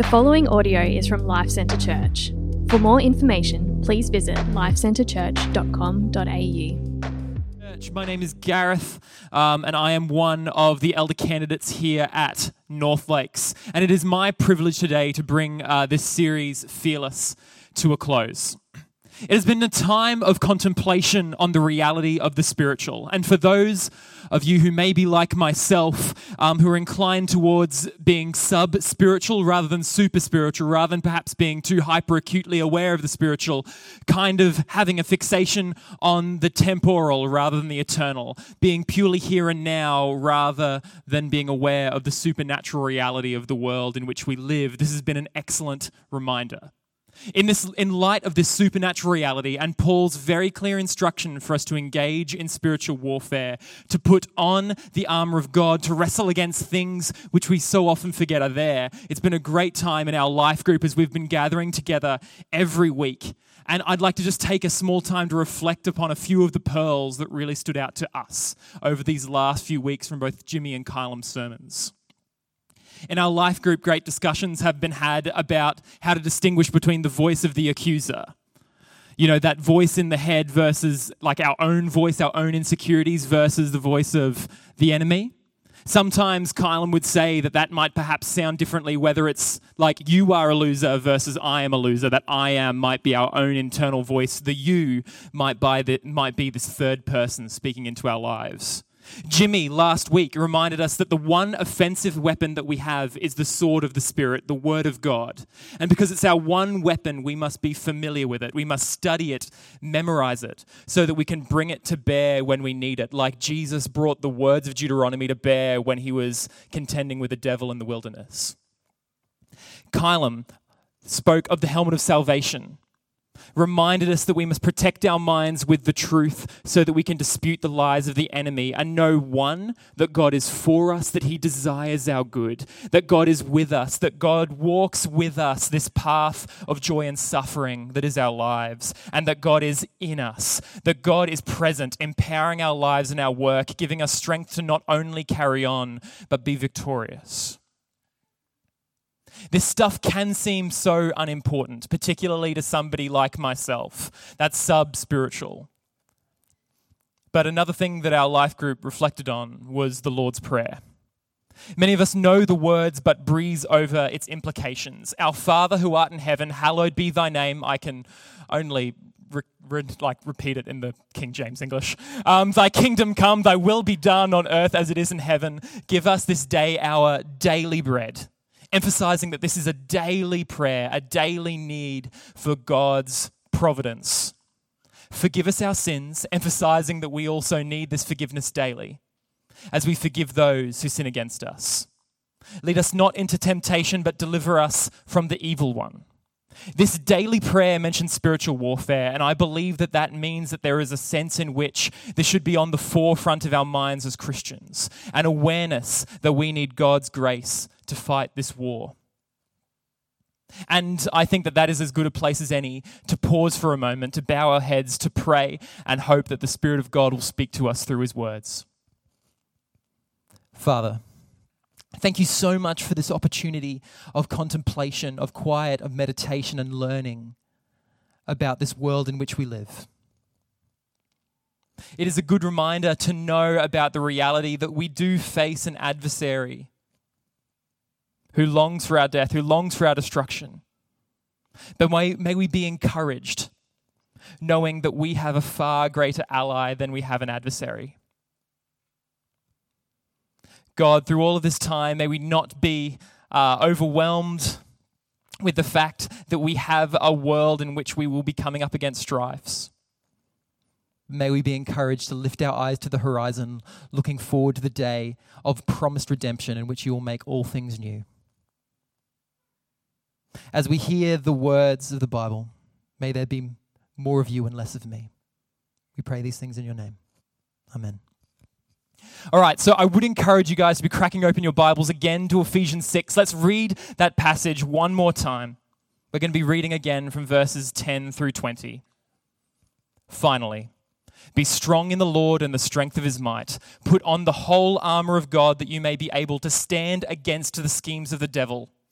The following audio is from Life Centre Church. For more information, please visit lifecentrechurch.com.au. Church. My name is Gareth, um, and I am one of the elder candidates here at North Lakes. And it is my privilege today to bring uh, this series, Fearless, to a close. It has been a time of contemplation on the reality of the spiritual. And for those of you who may be like myself, um, who are inclined towards being sub spiritual rather than super spiritual, rather than perhaps being too hyper acutely aware of the spiritual, kind of having a fixation on the temporal rather than the eternal, being purely here and now rather than being aware of the supernatural reality of the world in which we live, this has been an excellent reminder. In, this, in light of this supernatural reality and Paul's very clear instruction for us to engage in spiritual warfare, to put on the armor of God, to wrestle against things which we so often forget are there, it's been a great time in our life group as we've been gathering together every week. And I'd like to just take a small time to reflect upon a few of the pearls that really stood out to us over these last few weeks from both Jimmy and Kylem's sermons. In our life group, great discussions have been had about how to distinguish between the voice of the accuser. You know, that voice in the head versus like our own voice, our own insecurities versus the voice of the enemy. Sometimes Kylan would say that that might perhaps sound differently, whether it's like you are a loser versus I am a loser, that I am might be our own internal voice, the you might, by the, might be this third person speaking into our lives. Jimmy last week reminded us that the one offensive weapon that we have is the sword of the Spirit, the Word of God. And because it's our one weapon, we must be familiar with it. We must study it, memorize it, so that we can bring it to bear when we need it, like Jesus brought the words of Deuteronomy to bear when he was contending with the devil in the wilderness. Kylam spoke of the helmet of salvation reminded us that we must protect our minds with the truth so that we can dispute the lies of the enemy and know one, that God is for us, that He desires our good, that God is with us, that God walks with us this path of joy and suffering that is our lives, and that God is in us, that God is present, empowering our lives and our work, giving us strength to not only carry on, but be victorious. This stuff can seem so unimportant, particularly to somebody like myself. That's sub spiritual. But another thing that our life group reflected on was the Lord's Prayer. Many of us know the words but breeze over its implications. Our Father who art in heaven, hallowed be thy name. I can only re- re- like repeat it in the King James English. Um, thy kingdom come, thy will be done on earth as it is in heaven. Give us this day our daily bread emphasizing that this is a daily prayer, a daily need for God's providence. Forgive us our sins, emphasizing that we also need this forgiveness daily as we forgive those who sin against us. Lead us not into temptation, but deliver us from the evil one. This daily prayer mentions spiritual warfare, and I believe that that means that there is a sense in which this should be on the forefront of our minds as Christians, an awareness that we need God's grace to fight this war. And I think that that is as good a place as any to pause for a moment, to bow our heads, to pray, and hope that the Spirit of God will speak to us through His words. Father, thank you so much for this opportunity of contemplation, of quiet, of meditation, and learning about this world in which we live. It is a good reminder to know about the reality that we do face an adversary who longs for our death, who longs for our destruction. But may, may we be encouraged, knowing that we have a far greater ally than we have an adversary. God, through all of this time, may we not be uh, overwhelmed with the fact that we have a world in which we will be coming up against strifes. May we be encouraged to lift our eyes to the horizon, looking forward to the day of promised redemption in which you will make all things new. As we hear the words of the Bible, may there be more of you and less of me. We pray these things in your name. Amen. All right, so I would encourage you guys to be cracking open your Bibles again to Ephesians 6. Let's read that passage one more time. We're going to be reading again from verses 10 through 20. Finally, be strong in the Lord and the strength of his might. Put on the whole armor of God that you may be able to stand against the schemes of the devil.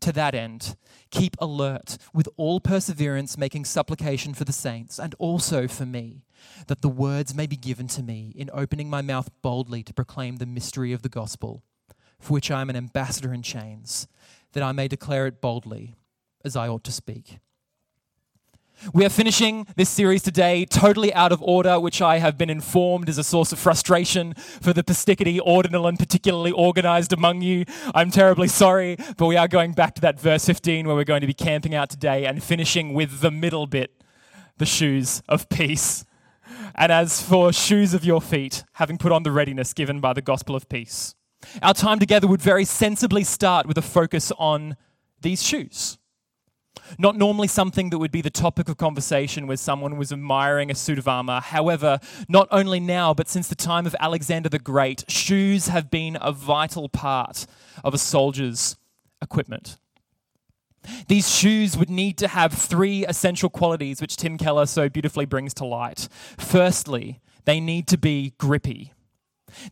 To that end, keep alert with all perseverance, making supplication for the saints and also for me, that the words may be given to me in opening my mouth boldly to proclaim the mystery of the gospel, for which I am an ambassador in chains, that I may declare it boldly as I ought to speak. We are finishing this series today totally out of order, which I have been informed is a source of frustration for the Pastickety, ordinal, and particularly organized among you. I'm terribly sorry, but we are going back to that verse 15 where we're going to be camping out today and finishing with the middle bit the shoes of peace. And as for shoes of your feet, having put on the readiness given by the gospel of peace. Our time together would very sensibly start with a focus on these shoes. Not normally something that would be the topic of conversation where someone was admiring a suit of armor. However, not only now, but since the time of Alexander the Great, shoes have been a vital part of a soldier's equipment. These shoes would need to have three essential qualities, which Tim Keller so beautifully brings to light. Firstly, they need to be grippy.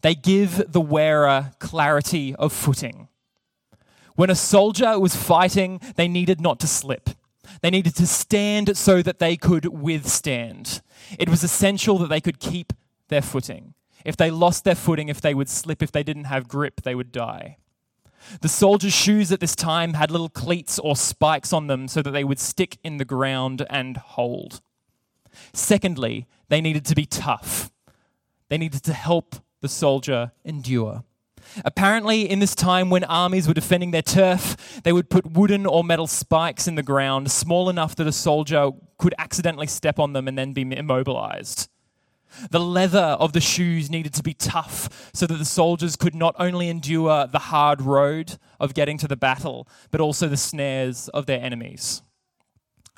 They give the wearer clarity of footing. When a soldier was fighting, they needed not to slip. They needed to stand so that they could withstand. It was essential that they could keep their footing. If they lost their footing, if they would slip, if they didn't have grip, they would die. The soldiers' shoes at this time had little cleats or spikes on them so that they would stick in the ground and hold. Secondly, they needed to be tough. They needed to help the soldier endure. Apparently, in this time when armies were defending their turf, they would put wooden or metal spikes in the ground, small enough that a soldier could accidentally step on them and then be immobilized. The leather of the shoes needed to be tough so that the soldiers could not only endure the hard road of getting to the battle, but also the snares of their enemies.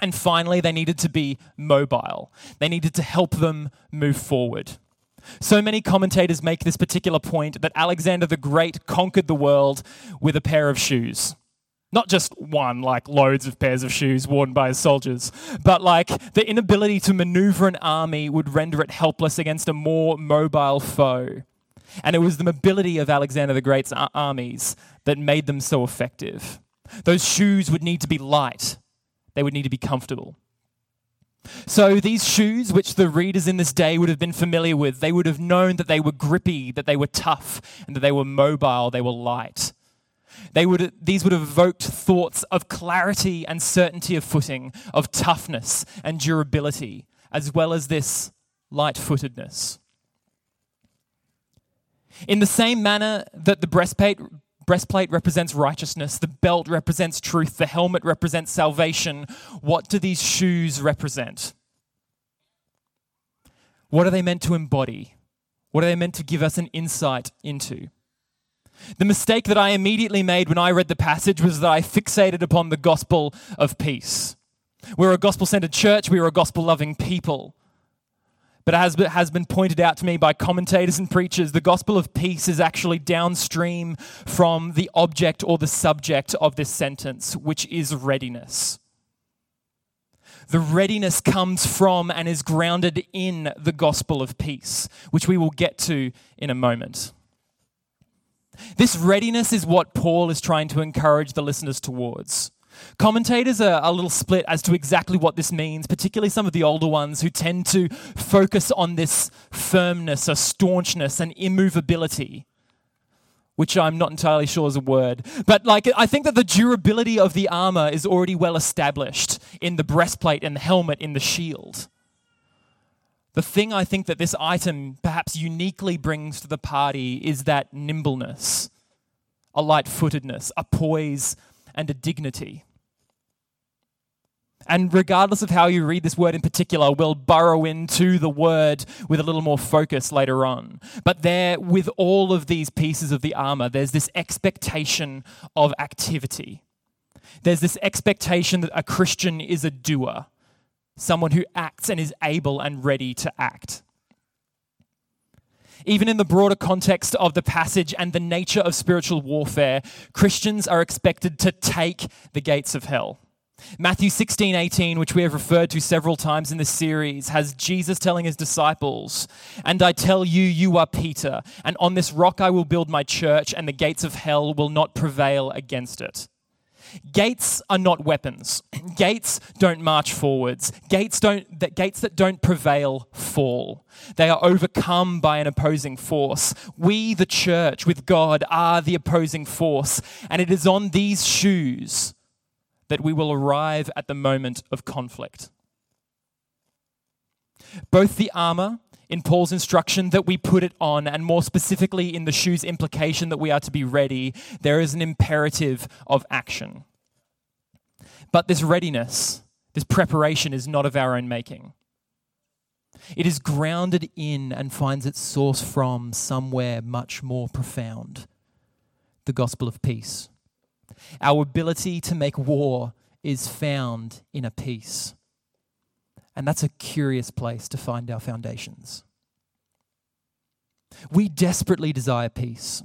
And finally, they needed to be mobile. They needed to help them move forward. So many commentators make this particular point that Alexander the Great conquered the world with a pair of shoes. Not just one, like loads of pairs of shoes worn by his soldiers, but like the inability to maneuver an army would render it helpless against a more mobile foe. And it was the mobility of Alexander the Great's armies that made them so effective. Those shoes would need to be light, they would need to be comfortable. So, these shoes, which the readers in this day would have been familiar with, they would have known that they were grippy, that they were tough, and that they were mobile, they were light. They would, these would have evoked thoughts of clarity and certainty of footing, of toughness and durability, as well as this light footedness. In the same manner that the breastplate, breastplate represents righteousness, the belt represents truth, the helmet represents salvation. What do these shoes represent? What are they meant to embody? What are they meant to give us an insight into? The mistake that I immediately made when I read the passage was that I fixated upon the gospel of peace. We're a gospel centered church, we are a gospel loving people. But as has been pointed out to me by commentators and preachers, the gospel of peace is actually downstream from the object or the subject of this sentence, which is readiness. The readiness comes from and is grounded in the gospel of peace, which we will get to in a moment. This readiness is what Paul is trying to encourage the listeners towards. Commentators are a little split as to exactly what this means, particularly some of the older ones who tend to focus on this firmness, a staunchness, and immovability, which I'm not entirely sure is a word. But like I think that the durability of the armor is already well established in the breastplate and the helmet in the shield. The thing I think that this item perhaps uniquely brings to the party is that nimbleness, a light footedness, a poise, and a dignity. And regardless of how you read this word in particular, we'll burrow into the word with a little more focus later on. But there, with all of these pieces of the armor, there's this expectation of activity. There's this expectation that a Christian is a doer, someone who acts and is able and ready to act. Even in the broader context of the passage and the nature of spiritual warfare, Christians are expected to take the gates of hell. Matthew 16, 18, which we have referred to several times in this series, has Jesus telling his disciples, And I tell you, you are Peter, and on this rock I will build my church, and the gates of hell will not prevail against it. Gates are not weapons. Gates don't march forwards. Gates don't that gates that don't prevail fall. They are overcome by an opposing force. We the church with God are the opposing force, and it is on these shoes that we will arrive at the moment of conflict. Both the armor in Paul's instruction that we put it on, and more specifically in the shoe's implication that we are to be ready, there is an imperative of action. But this readiness, this preparation, is not of our own making. It is grounded in and finds its source from somewhere much more profound the gospel of peace. Our ability to make war is found in a peace. And that's a curious place to find our foundations. We desperately desire peace.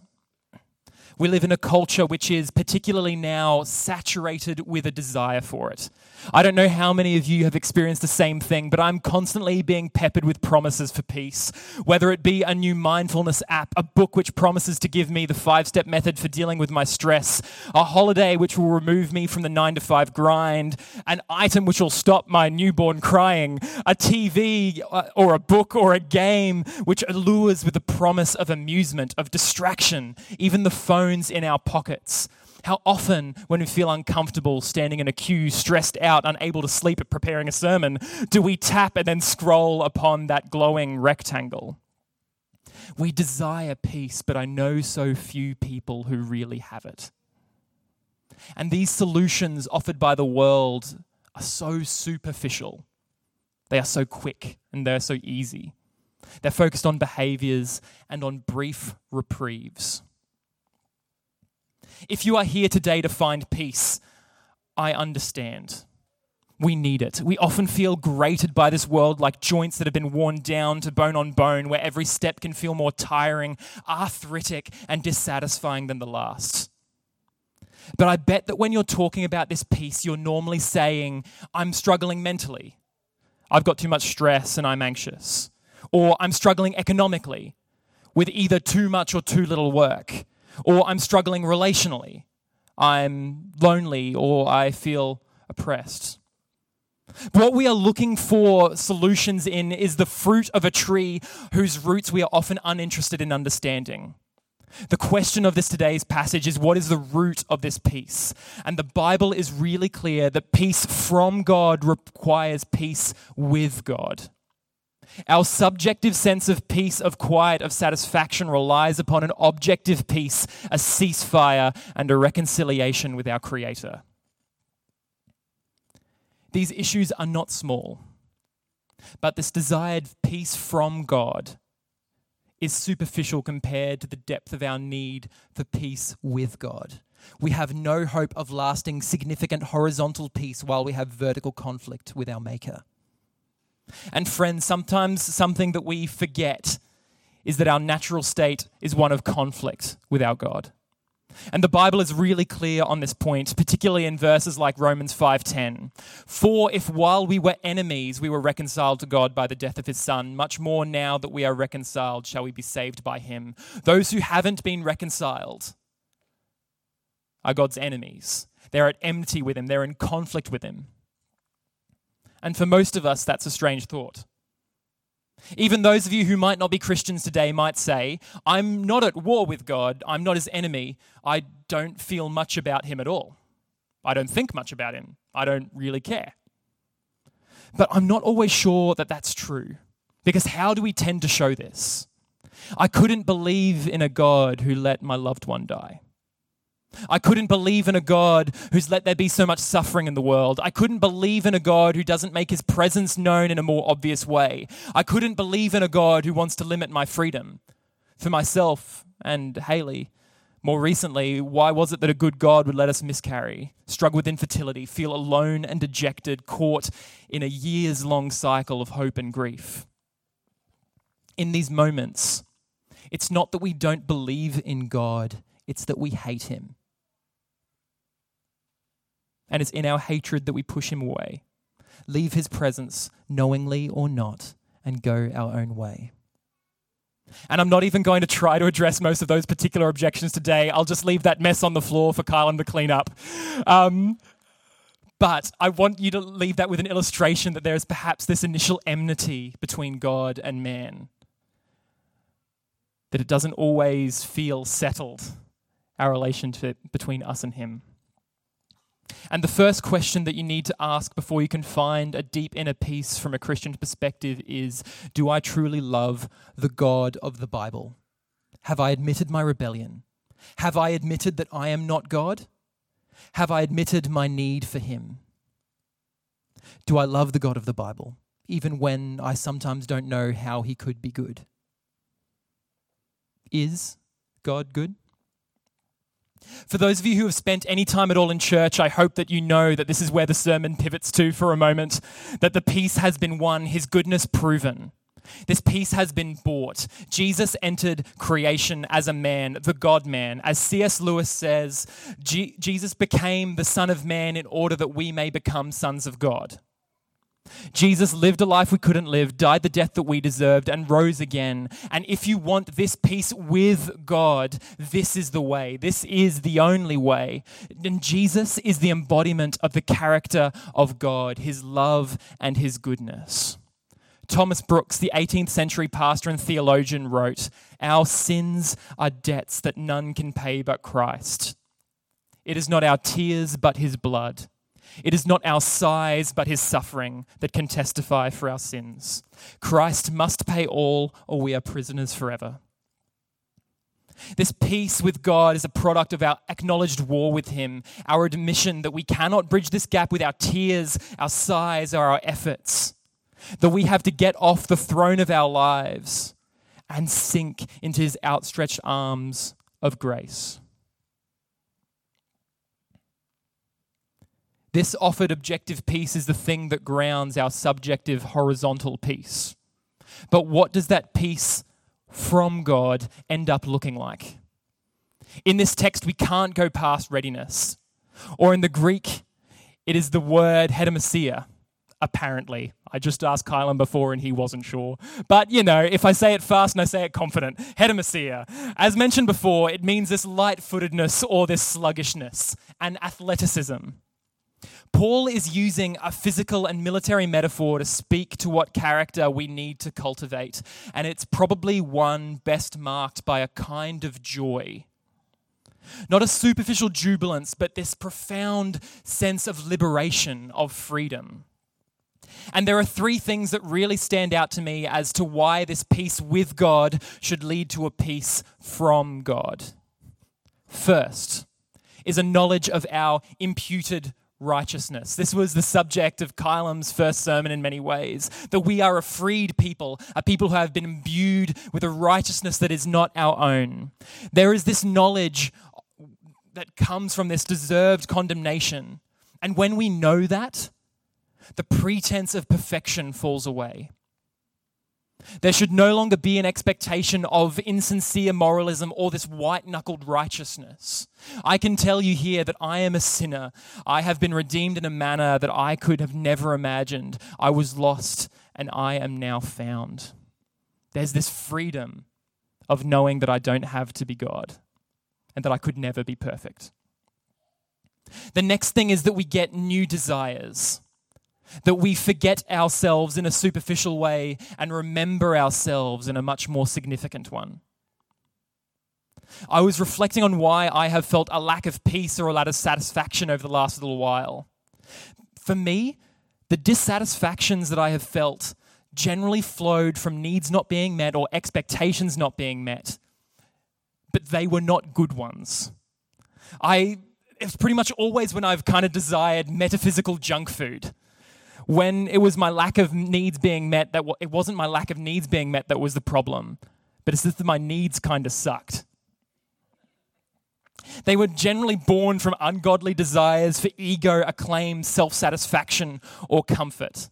We live in a culture which is particularly now saturated with a desire for it. I don't know how many of you have experienced the same thing, but I'm constantly being peppered with promises for peace. Whether it be a new mindfulness app, a book which promises to give me the five step method for dealing with my stress, a holiday which will remove me from the nine to five grind, an item which will stop my newborn crying, a TV uh, or a book or a game which allures with the promise of amusement, of distraction, even the phones in our pockets how often, when we feel uncomfortable standing in a queue, stressed out, unable to sleep, at preparing a sermon, do we tap and then scroll upon that glowing rectangle? We desire peace, but I know so few people who really have it. And these solutions offered by the world are so superficial. They are so quick and they're so easy. They're focused on behaviors and on brief reprieves. If you are here today to find peace, I understand. We need it. We often feel grated by this world like joints that have been worn down to bone on bone, where every step can feel more tiring, arthritic, and dissatisfying than the last. But I bet that when you're talking about this peace, you're normally saying, I'm struggling mentally. I've got too much stress and I'm anxious. Or I'm struggling economically with either too much or too little work or I'm struggling relationally, I'm lonely, or I feel oppressed. what we are looking for solutions in is the fruit of a tree whose roots we are often uninterested in understanding. The question of this today's passage is what is the root of this peace? And the Bible is really clear that peace from God requires peace with God. Our subjective sense of peace, of quiet, of satisfaction relies upon an objective peace, a ceasefire, and a reconciliation with our Creator. These issues are not small, but this desired peace from God is superficial compared to the depth of our need for peace with God. We have no hope of lasting significant horizontal peace while we have vertical conflict with our Maker. And friends, sometimes something that we forget is that our natural state is one of conflict with our God. And the Bible is really clear on this point, particularly in verses like Romans 5:10. For if while we were enemies we were reconciled to God by the death of his son, much more now that we are reconciled shall we be saved by him. Those who haven't been reconciled are God's enemies. They're at enmity with him, they're in conflict with him. And for most of us, that's a strange thought. Even those of you who might not be Christians today might say, I'm not at war with God, I'm not his enemy, I don't feel much about him at all. I don't think much about him, I don't really care. But I'm not always sure that that's true. Because how do we tend to show this? I couldn't believe in a God who let my loved one die. I couldn't believe in a God who's let there be so much suffering in the world. I couldn't believe in a God who doesn't make his presence known in a more obvious way. I couldn't believe in a God who wants to limit my freedom. For myself and Haley, more recently, why was it that a good God would let us miscarry, struggle with infertility, feel alone and dejected, caught in a years long cycle of hope and grief? In these moments, it's not that we don't believe in God, it's that we hate Him. And it's in our hatred that we push Him away, leave His presence, knowingly or not, and go our own way. And I'm not even going to try to address most of those particular objections today. I'll just leave that mess on the floor for Kylan to clean up. Um, but I want you to leave that with an illustration that there is perhaps this initial enmity between God and man. That it doesn't always feel settled, our relationship between us and Him. And the first question that you need to ask before you can find a deep inner peace from a Christian perspective is Do I truly love the God of the Bible? Have I admitted my rebellion? Have I admitted that I am not God? Have I admitted my need for Him? Do I love the God of the Bible, even when I sometimes don't know how He could be good? Is God good? For those of you who have spent any time at all in church, I hope that you know that this is where the sermon pivots to for a moment that the peace has been won, his goodness proven. This peace has been bought. Jesus entered creation as a man, the God man. As C.S. Lewis says, Jesus became the Son of Man in order that we may become sons of God. Jesus lived a life we couldn't live, died the death that we deserved, and rose again. And if you want this peace with God, this is the way. This is the only way. And Jesus is the embodiment of the character of God, his love and his goodness. Thomas Brooks, the 18th century pastor and theologian, wrote Our sins are debts that none can pay but Christ. It is not our tears, but his blood. It is not our sighs, but his suffering that can testify for our sins. Christ must pay all, or we are prisoners forever. This peace with God is a product of our acknowledged war with Him, our admission that we cannot bridge this gap with our tears, our sighs, or our efforts. That we have to get off the throne of our lives and sink into His outstretched arms of grace. This offered objective peace is the thing that grounds our subjective horizontal peace. But what does that peace from God end up looking like? In this text, we can't go past readiness. Or in the Greek, it is the word hetoimasia, apparently. I just asked Kylan before and he wasn't sure. But you know, if I say it fast and I say it confident, hetoimasia. As mentioned before, it means this light footedness or this sluggishness and athleticism. Paul is using a physical and military metaphor to speak to what character we need to cultivate, and it's probably one best marked by a kind of joy. Not a superficial jubilance, but this profound sense of liberation, of freedom. And there are three things that really stand out to me as to why this peace with God should lead to a peace from God. First is a knowledge of our imputed righteousness. This was the subject of Kylam's first sermon in many ways that we are a freed people, a people who have been imbued with a righteousness that is not our own. There is this knowledge that comes from this deserved condemnation. And when we know that, the pretense of perfection falls away. There should no longer be an expectation of insincere moralism or this white knuckled righteousness. I can tell you here that I am a sinner. I have been redeemed in a manner that I could have never imagined. I was lost and I am now found. There's this freedom of knowing that I don't have to be God and that I could never be perfect. The next thing is that we get new desires that we forget ourselves in a superficial way and remember ourselves in a much more significant one. I was reflecting on why I have felt a lack of peace or a lack of satisfaction over the last little while. For me, the dissatisfactions that I have felt generally flowed from needs not being met or expectations not being met, but they were not good ones. I it's pretty much always when I've kind of desired metaphysical junk food. When it was my lack of needs being met, that it wasn't my lack of needs being met that was the problem, but it's just that my needs kind of sucked. They were generally born from ungodly desires for ego, acclaim, self satisfaction, or comfort.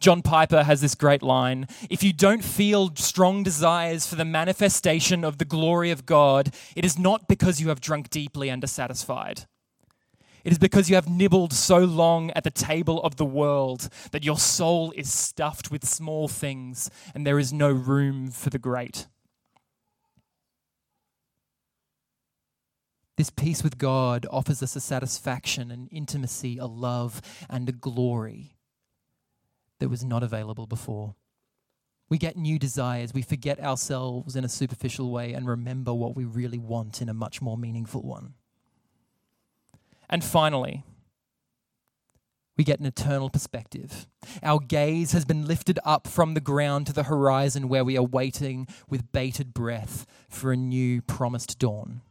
John Piper has this great line If you don't feel strong desires for the manifestation of the glory of God, it is not because you have drunk deeply and are satisfied. It is because you have nibbled so long at the table of the world that your soul is stuffed with small things and there is no room for the great. This peace with God offers us a satisfaction, an intimacy, a love, and a glory that was not available before. We get new desires. We forget ourselves in a superficial way and remember what we really want in a much more meaningful one. And finally, we get an eternal perspective. Our gaze has been lifted up from the ground to the horizon where we are waiting with bated breath for a new promised dawn.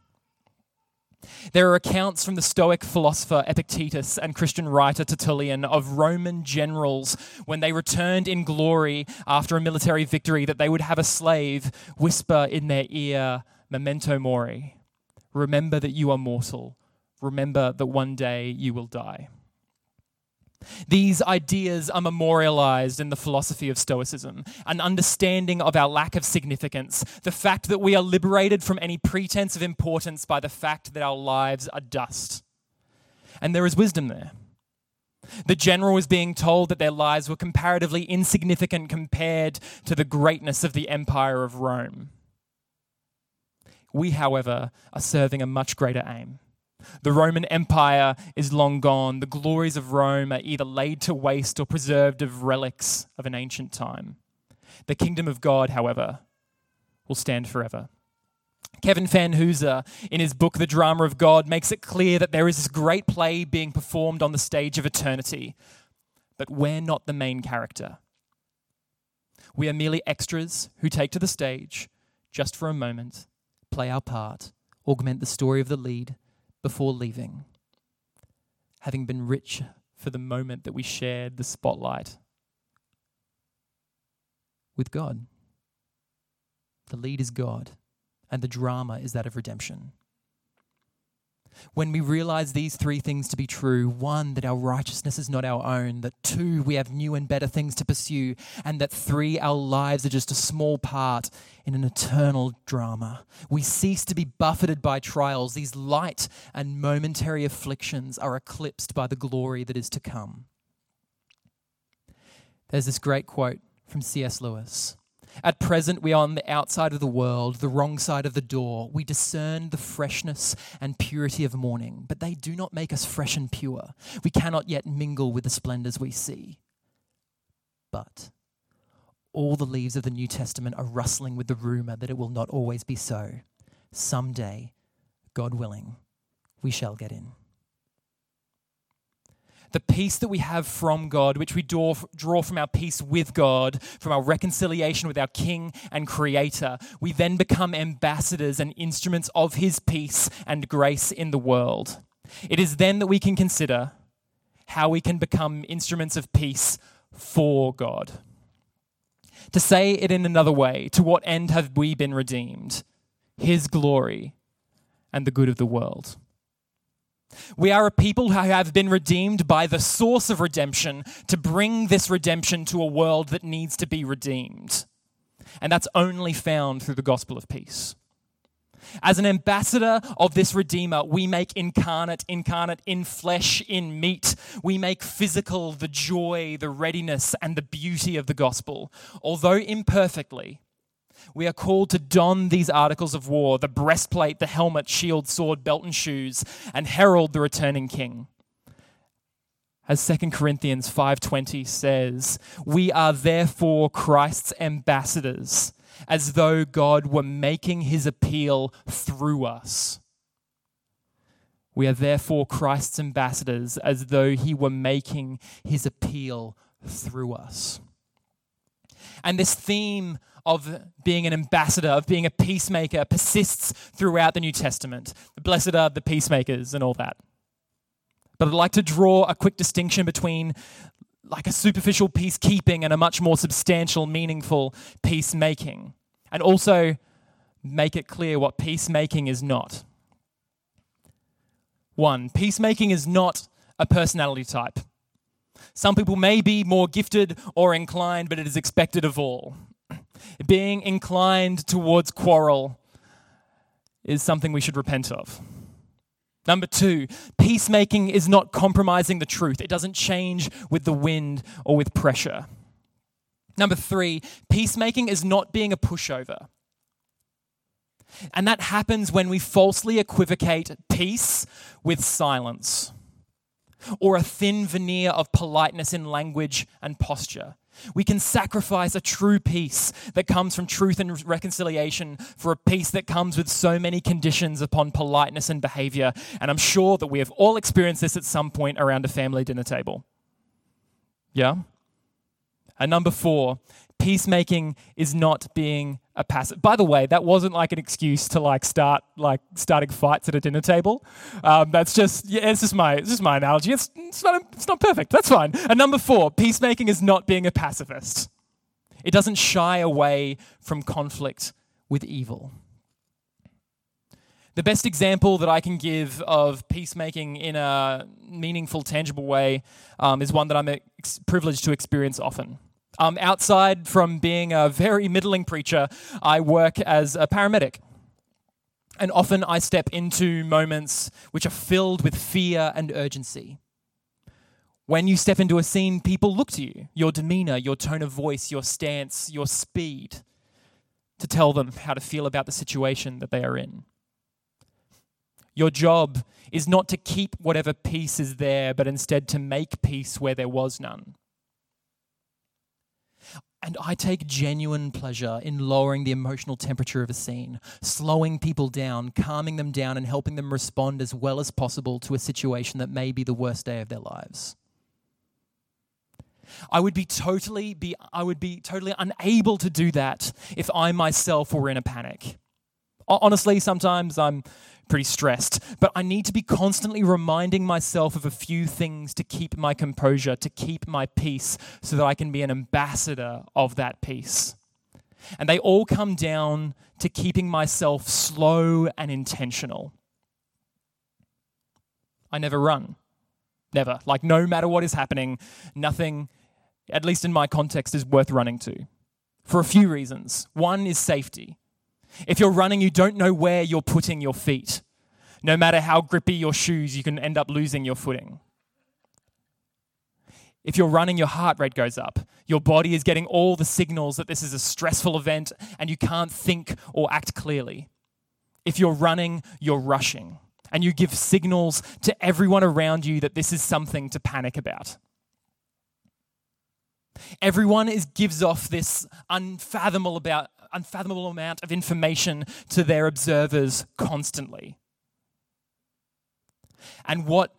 There are accounts from the Stoic philosopher Epictetus and Christian writer Tertullian of Roman generals when they returned in glory after a military victory that they would have a slave whisper in their ear, Memento mori. Remember that you are mortal. Remember that one day you will die. These ideas are memorialized in the philosophy of Stoicism, an understanding of our lack of significance, the fact that we are liberated from any pretense of importance by the fact that our lives are dust. And there is wisdom there. The general was being told that their lives were comparatively insignificant compared to the greatness of the empire of Rome. We, however, are serving a much greater aim the Roman Empire is long gone. The glories of Rome are either laid to waste or preserved as relics of an ancient time. The kingdom of God, however, will stand forever. Kevin Vanhoozer, in his book The Drama of God, makes it clear that there is this great play being performed on the stage of eternity, but we're not the main character. We are merely extras who take to the stage just for a moment, play our part, augment the story of the lead, before leaving, having been rich for the moment that we shared the spotlight with God. The lead is God, and the drama is that of redemption. When we realize these three things to be true one, that our righteousness is not our own, that two, we have new and better things to pursue, and that three, our lives are just a small part in an eternal drama. We cease to be buffeted by trials. These light and momentary afflictions are eclipsed by the glory that is to come. There's this great quote from C.S. Lewis at present, we are on the outside of the world, the wrong side of the door. We discern the freshness and purity of morning, but they do not make us fresh and pure. We cannot yet mingle with the splendors we see. But all the leaves of the New Testament are rustling with the rumor that it will not always be so. Someday, God willing, we shall get in the peace that we have from God, which we draw, draw from our peace with God, from our reconciliation with our King and Creator, we then become ambassadors and instruments of His peace and grace in the world. It is then that we can consider how we can become instruments of peace for God. To say it in another way, to what end have we been redeemed? His glory and the good of the world. We are a people who have been redeemed by the source of redemption to bring this redemption to a world that needs to be redeemed. And that's only found through the gospel of peace. As an ambassador of this Redeemer, we make incarnate, incarnate in flesh, in meat. We make physical the joy, the readiness, and the beauty of the gospel. Although imperfectly, we are called to don these articles of war the breastplate, the helmet, shield, sword, belt, and shoes, and herald the returning king. As 2 Corinthians 5:20 says, we are therefore Christ's ambassadors, as though God were making his appeal through us. We are therefore Christ's ambassadors, as though he were making his appeal through us. And this theme of being an ambassador, of being a peacemaker, persists throughout the New Testament. The blessed are the peacemakers and all that. But I'd like to draw a quick distinction between like a superficial peacekeeping and a much more substantial, meaningful peacemaking. And also make it clear what peacemaking is not. One, peacemaking is not a personality type. Some people may be more gifted or inclined, but it is expected of all. Being inclined towards quarrel is something we should repent of. Number two, peacemaking is not compromising the truth. It doesn't change with the wind or with pressure. Number three, peacemaking is not being a pushover. And that happens when we falsely equivocate peace with silence or a thin veneer of politeness in language and posture. We can sacrifice a true peace that comes from truth and reconciliation for a peace that comes with so many conditions upon politeness and behavior. And I'm sure that we have all experienced this at some point around a family dinner table. Yeah? And number four, peacemaking is not being a passive. By the way, that wasn't like an excuse to like start like starting fights at a dinner table. Um, that's just yeah, it's just my it's just my analogy. It's it's not it's not perfect. That's fine. And number four, peacemaking is not being a pacifist. It doesn't shy away from conflict with evil. The best example that I can give of peacemaking in a meaningful, tangible way um, is one that I'm ex- privileged to experience often. Um, outside from being a very middling preacher, I work as a paramedic. And often I step into moments which are filled with fear and urgency. When you step into a scene, people look to you, your demeanor, your tone of voice, your stance, your speed, to tell them how to feel about the situation that they are in. Your job is not to keep whatever peace is there, but instead to make peace where there was none. And I take genuine pleasure in lowering the emotional temperature of a scene, slowing people down, calming them down, and helping them respond as well as possible to a situation that may be the worst day of their lives. I would be totally be I would be totally unable to do that if I myself were in a panic. Honestly, sometimes I'm pretty stressed, but I need to be constantly reminding myself of a few things to keep my composure, to keep my peace, so that I can be an ambassador of that peace. And they all come down to keeping myself slow and intentional. I never run. Never. Like, no matter what is happening, nothing, at least in my context, is worth running to. For a few reasons. One is safety. If you're running, you don't know where you're putting your feet. No matter how grippy your shoes, you can end up losing your footing. If you're running, your heart rate goes up. Your body is getting all the signals that this is a stressful event and you can't think or act clearly. If you're running, you're rushing and you give signals to everyone around you that this is something to panic about. Everyone is, gives off this unfathomable, about, unfathomable amount of information to their observers constantly. And what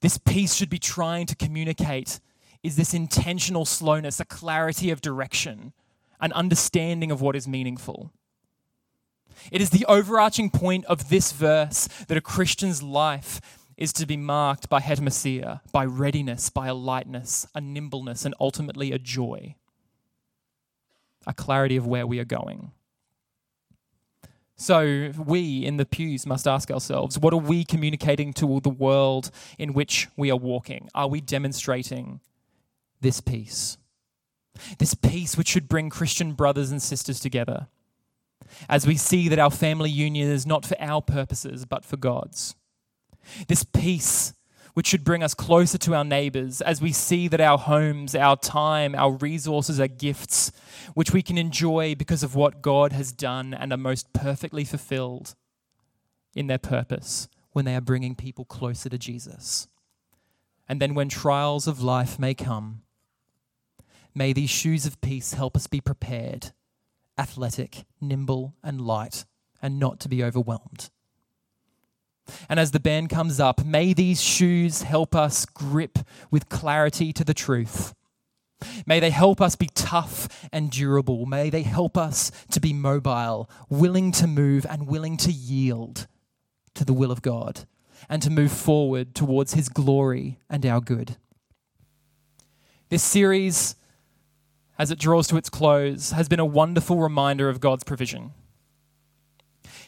this piece should be trying to communicate is this intentional slowness, a clarity of direction, an understanding of what is meaningful. It is the overarching point of this verse that a Christian's life is to be marked by hetoimasia, by readiness, by a lightness, a nimbleness, and ultimately a joy, a clarity of where we are going. So, we in the pews must ask ourselves what are we communicating to the world in which we are walking? Are we demonstrating this peace? This peace which should bring Christian brothers and sisters together as we see that our family union is not for our purposes but for God's. This peace which should bring us closer to our neighbors as we see that our homes, our time, our resources are gifts which we can enjoy because of what God has done and are most perfectly fulfilled in their purpose when they are bringing people closer to Jesus. And then when trials of life may come, may these shoes of peace help us be prepared, athletic, nimble, and light, and not to be overwhelmed. And as the band comes up, may these shoes help us grip with clarity to the truth May they help us be tough and durable. May they help us to be mobile, willing to move, and willing to yield to the will of God and to move forward towards His glory and our good. This series, as it draws to its close, has been a wonderful reminder of God's provision.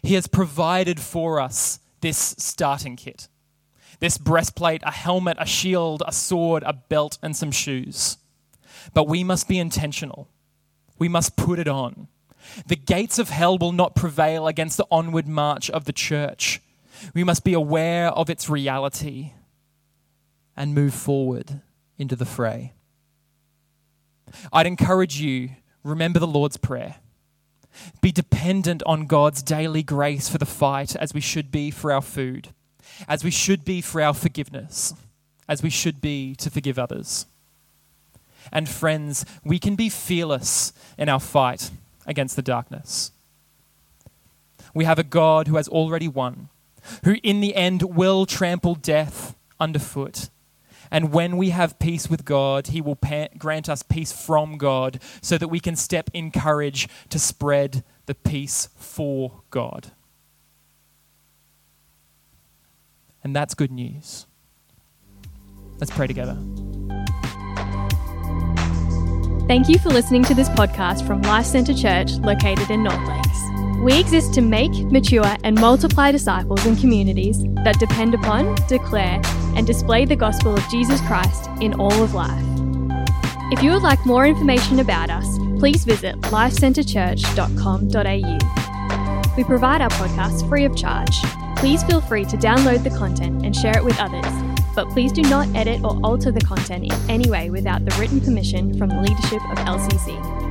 He has provided for us this starting kit this breastplate, a helmet, a shield, a sword, a belt, and some shoes. But we must be intentional. We must put it on. The gates of hell will not prevail against the onward march of the church. We must be aware of its reality and move forward into the fray. I'd encourage you, remember the Lord's Prayer. Be dependent on God's daily grace for the fight as we should be for our food, as we should be for our forgiveness, as we should be to forgive others. And friends, we can be fearless in our fight against the darkness. We have a God who has already won, who in the end will trample death underfoot. And when we have peace with God, He will pa- grant us peace from God so that we can step in courage to spread the peace for God. And that's good news. Let's pray together. Thank you for listening to this podcast from Life Centre Church located in North Lakes. We exist to make, mature, and multiply disciples and communities that depend upon, declare, and display the gospel of Jesus Christ in all of life. If you would like more information about us, please visit lifecentrechurch.com.au. We provide our podcasts free of charge. Please feel free to download the content and share it with others but please do not edit or alter the content in any way without the written permission from the leadership of LCC.